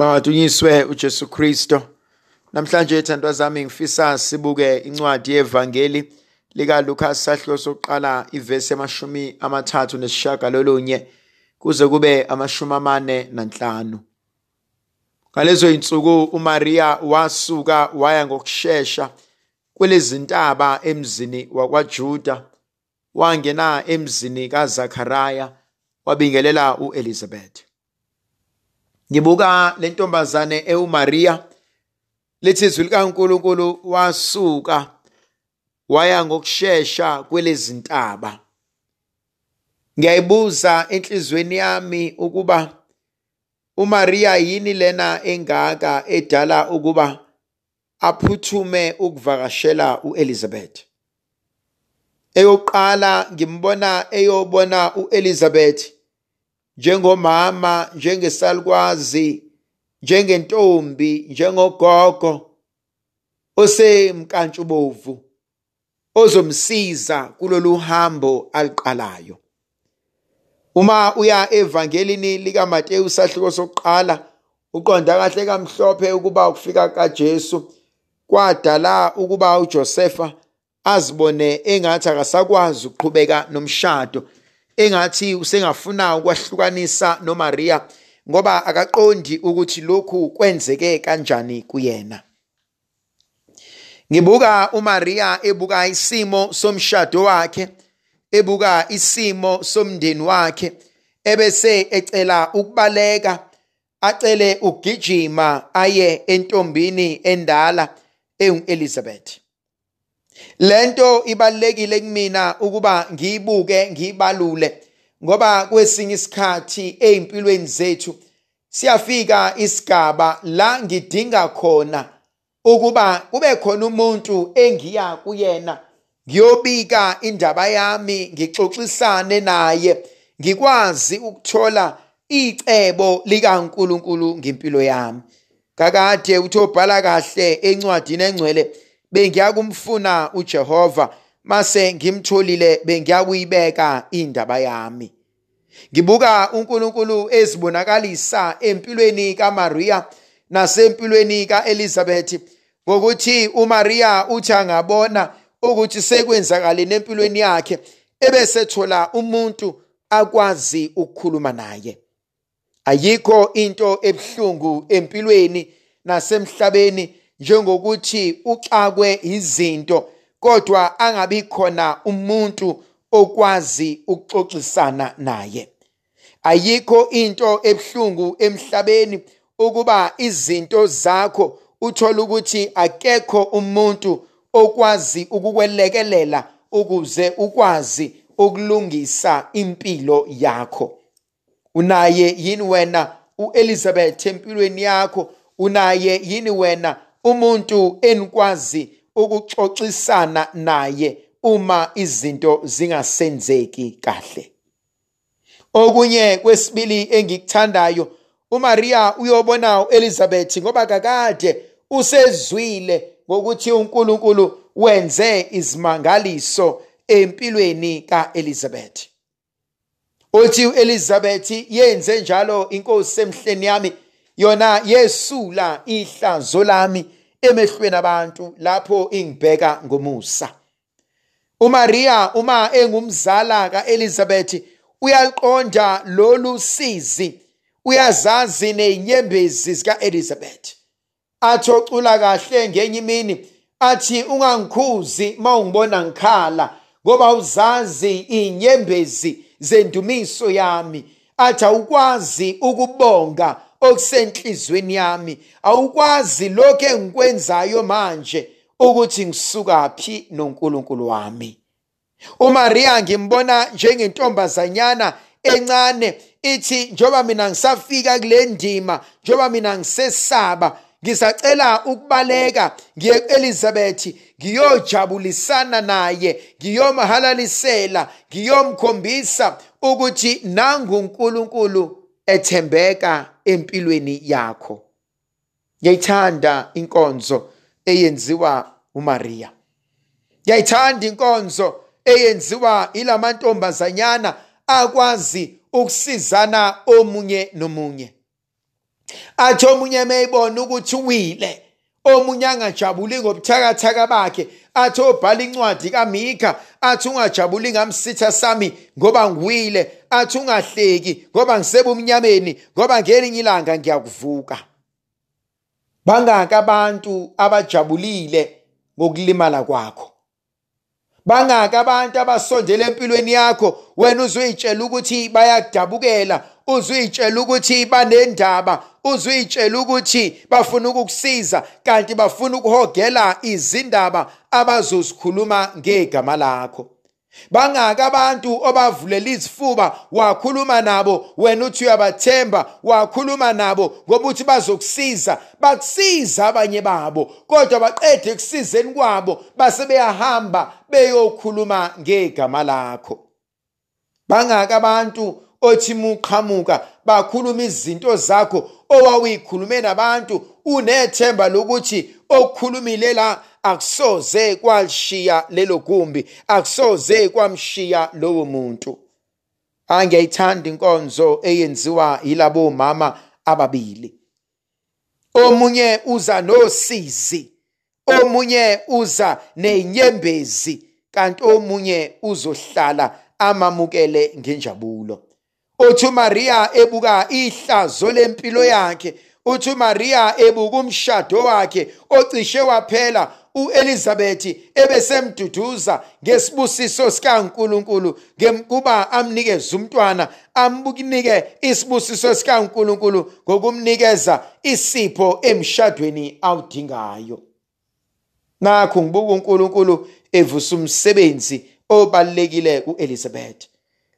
Madunyiswe uJesu Kristo. Namhlanje ethandwa zami ngifisa sibuke incwadi yevangeli lika Lucas sahlo sokuqala ivesi emashumi amathathu nesishagalolunye kuze kube amashumi amane nanhlanu. Ngalezo insuku uMaria wasuka waya ngokusheshsha kulezintaba emzini wakwaJuda wangena emzini kaZakaraya wabingelela uElizabeth. Ngibuka le ntombazane ewuMaria lethi izwi likaNkulunkulu wasuka waya ngokusheshsha kwelezintaba. Ngiyayibuza enhlizweni yami ukuba uMaria yini lena engaka edala ukuba aphuthume ukuvakashela uElizabeth. Eyoqala ngimbona eyobona uElizabeth njengomama, njengesalukwazi, njengentombi, njengogogo osemkantshubovu ozomsiza kulolu hambo aliqalayo. Uma uya evangelini likaMateyu sahluko sokuqala uqonda kahle kamhlophe ukuba ukufika kaJesu kwadala ukuba uJosefa azibone engathi akasakwazi ukuqhubeka nomshado engathi usengafuna ukwahlukanisa noMaria ngoba akaqondi ukuthi lokhu kwenzeke kanjani kuyena. Ngibuka uMaria ebuka isimo somshado wakhe, ebuka isimo somndeni wakhe, ebese ecela ukubaleka, acele ukugijima aye entombini endala engu-Elizabeth. Lento ibalekile kumina ukuba ngiyibuke ngiyibalule ngoba kwesinye isikhathi ezimpilweni zethu siyafika isigaba la ngidinga khona ukuba kube khona umuntu engiya kuyena. Ngiyobika indaba yami ngixoxisane naye ngikwazi ukuthola icebo likaNkuluNkulu ngempilo yami. Kakade uthobhala kahle encwadini engcwele bengiyakumfuna uJehova mase ngimtholile bengiyakuyibeka indaba yami. Ngibuka uNkulunkulu ezibonakalisa empilweni kaMaria nasempilweni kaElizabeth ngokuthi uMaria uthi angabona ukuthi sekwenzakale nempilweni yakhe ebesethola umuntu akwazi ukukhuluma naye. Ayikho into ebhlungu empilweni nasemhlabeni njengokuthi uxakwe izinto kodwa angabi khona umuntu okwazi ukuxoxisana naye. Ayikho into ebhlungu emhlabeni ukuba izinto zakho uthola ukuthi akekho umuntu okwazi ukukwelekelela ukuze ukwazi ukulungisa impilo yakho. Unaye yini wena uElizabeth empilweni yakho? Unaye yini wena umuntu enikwazi ukuxoxisana naye uma izinto zingasenzeki kahle. Okunye kwesibili engikuthandayo uMaria uyobona uElizabeth ngoba kakade usezwile ngokuthi uNkulunkulu wenze izimangaliso empilweni kaElizabeth. Uthi uElizabeth yenze njalo inkosi semhleni yami. Yona yesula ihlazo lami emehlweni abantu lapho ingibheka ngomusa. uMaria uma engumzala kaElizabeth uyaqonda lolu sizi. Uyazazi nezinyembezi zikaElizabeth. Athocula kahle ngenye imini athi ungangikhuzi mawungibona ngikhala ngoba uzazi inyembezi zendumiso yami. Athi awukwazi ukubonga okusenhlizweni yami. Awukwazi lokho engikwenzayo manje ukuthi ngisuka phi noNkulunkulu wami. uMaria ngimbona njengentombazanyana encane ithi njoba mina ngisafika kule ndima njoba mina ngisesaba ngisacela ukubaleka ngiye Elizabeth ngiyojabulisana naye ngiyomhalalisela ngiyomkhombisa ukuthi nangu uNkulunkulu ethembeka empilweni yakho. Ngiyayithanda inkonzo eyenziwa uMaria ngiyayithanda inkonzo eyenziwa ilamantombazanyana akwazi ukusizana omunye nomunye. Athi omunye meyibona ukuthi uwile omunye angajabuli ngobuthakathaka bakhe athi obhala incwadi kamika athi ungajabuli ngamsitha sami ngoba ngiwile athi ungahleki ngoba ngisebumnyameni ngoba ngelinye ilanga ngiyakuvuka. Bangaka abantu abajabulile ngokulimala kwakho. Bangaka abantu abasondele empilweni yakho wena uzuyitshela ukuthi bayakudabukela uzuyitshela ukuthi banendaba uzuyitshela ukuthi bafuna ukukusiza kanti bafuna ukuhogela izindaba abazozikhuluma ngegama lakho. Bangaka abantu obavulela izifuba wakhuluma nabo wena uthi uyabathemba wakhuluma nabo ngoba uthi bazokusiza bakusiza abanye babo kodwa baqede ekusizeni kwabo base beyahamba beyokhuluma ngegama lakho. Bangaka abantu othi muqhamuka bakhuluma izinto zakho owawuyikhulume nabantu unethemba lokuthi okukhulumile la akusoze kwalishiya lelo gumbi akusoze kwamshiya lowo muntu. Angiyayithanda inkonzo eyenziwa yilabo mama ababili. Omunye uza nosizi omunye uza nenyembezi kanti omunye uzohlala amamukele ngenjabulo. Uthi uMaria ebuka ihlazo lempilo yakhe uthi uMaria ebuka umshado wakhe ocishe waphela uElizabeth ebesemduduza ngesibusiso sikaNkuluNkulu ngemkuba amnikeze umntwana ambuknike isibusiso sikaNkuluNkulu ngokumnikeza isipho emshadweni awudingayo. Nakho ngibuka uNkulunkulu evusa umsebenzi obalekile kuElizabeth.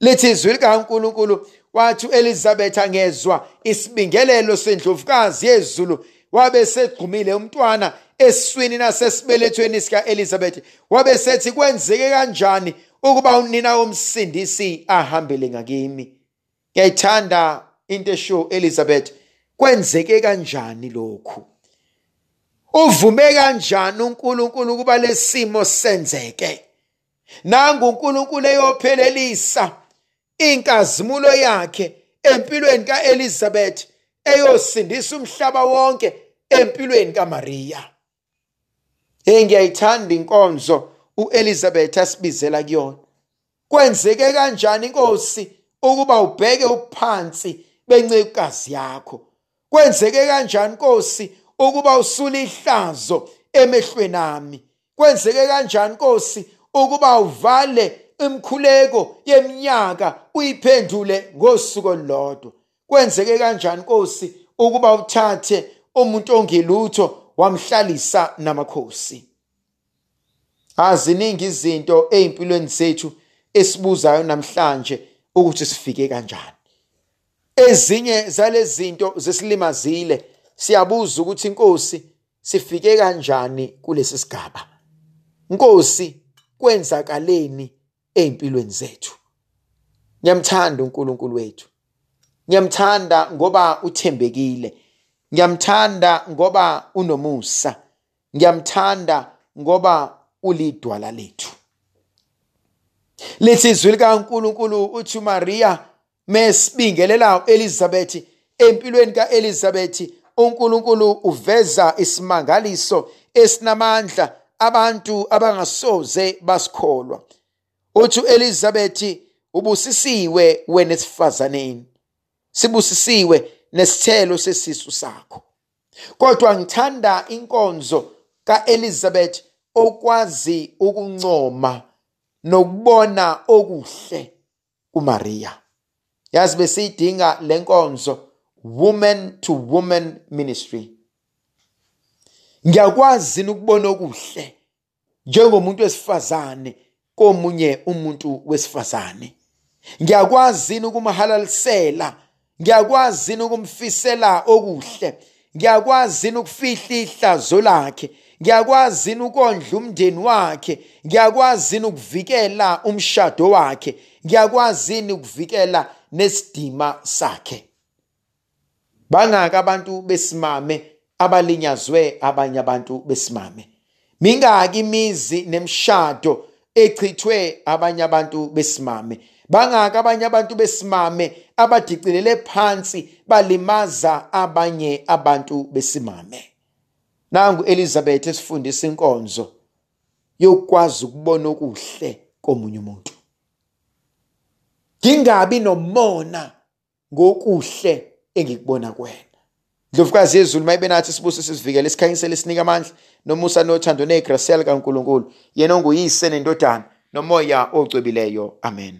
Lithi izwi likaNkulunkulu wathi uElizabeth angezwa isibingelelo sendlovukazi yezulu wabe segqumile umntwana esiswini nasesibelethweni sika-elizabeth. Wabe sethi kwenzeke kanjani ukuba unina womsindisi ahambele ngakimi? Ngiyayithanda into esho elizabeth kwenzeke kanjani lokhu? Uvume kanjani unkulunkulu ukuba lesimo senzeke? Nangu unkulunkulu eyophelelisa inkazimulo yakhe empilweni kaElizabeth eyosindisa umhlaba wonke empilweni kaMaria. Engiyayithanda inkonzo uElizabeth asibizela kuyona. Kwenzeke kanjani inkosi ukuba ubheke uphansi bencekukazi yakho? Kwenzeke kanjani inkosi ukuba usule ihlazo emehlweni ami? Kwenzeke kanjani inkosi ukuba uvale imkhuleko yeminyaka uyiphendule ngosuku olulodwa. Kwenzeke kanjani inkosi ukuba uthathe umuntu ongelutho wamhlalisa namakhosi? Aziningi izinto ezimpilweni zethu esibuzayo namhlanje ukuthi sifike kanjani. Ezinye zalezi zinto zesilimazile siyabuza ukuthi inkosi sifike kanjani kulesi sigaba? Inkosi kwenzakaleni ezimpilweni zethu. Ngiyamthanda uNkulunkulu wethu. Ngiyamthanda ngoba uthembekile. Ngiyamthanda ngoba unomusa. Ngiyamthanda ngoba ulidwala lethu. Lithi izwi likaNkulunkulu uthi uMaria mesibingelela uElizabeth empilweni kaElizabeth uNkulunkulu uveza isimangaliso esinamandla abantu abangasoze basikholwa. Uthi uElizabeth ubusisiwe wena esifazaneni sibusisiwe nesithelo sesisu sakho. Kodwa ngithanda inkonzo kaElizabeth okwazi ukuncoma nokubona okuhle kuMaria. Yazi besiyidinga lenkonzo woman to woman ministry. Ngiyakwazi ukubona okuhle njengomuntu wesifazane komunye umuntu wesifazane. Ngiyakwazi ukumhalalisela ngiyakwazi ukumfisela okuhle? Ngiyakwazi ukufihla ihlazo lakhe? Ngiyakwazi ukondla umndeni wakhe? Ngiyakwazi ukuvikela umshado wakhe? Ngiyakwazi ukuvikela nesidima sakhe? Bangaka abantu besimame abalinyazwe abanye abantu besimame. Mingaki imizi nemshado echithwe abanye abantu besimame. Bangaka abanye abantu besimame abadicilele phansi balimaza abanye abantu besimame. Nangu Elizabeth esifundisa inkonzo yokwazi ukubona okuhle komunye umuntu. Ngingabi nomona ngokuhle engikubona kuwena Ndlovukazi yezulu mayibe nathi sibuso sisivikele isikhanyisele sinika amandla nomusa nothando negrasiya likaNkuluNkulu yena onguyise nendodana nomoya ocwebileyo amen.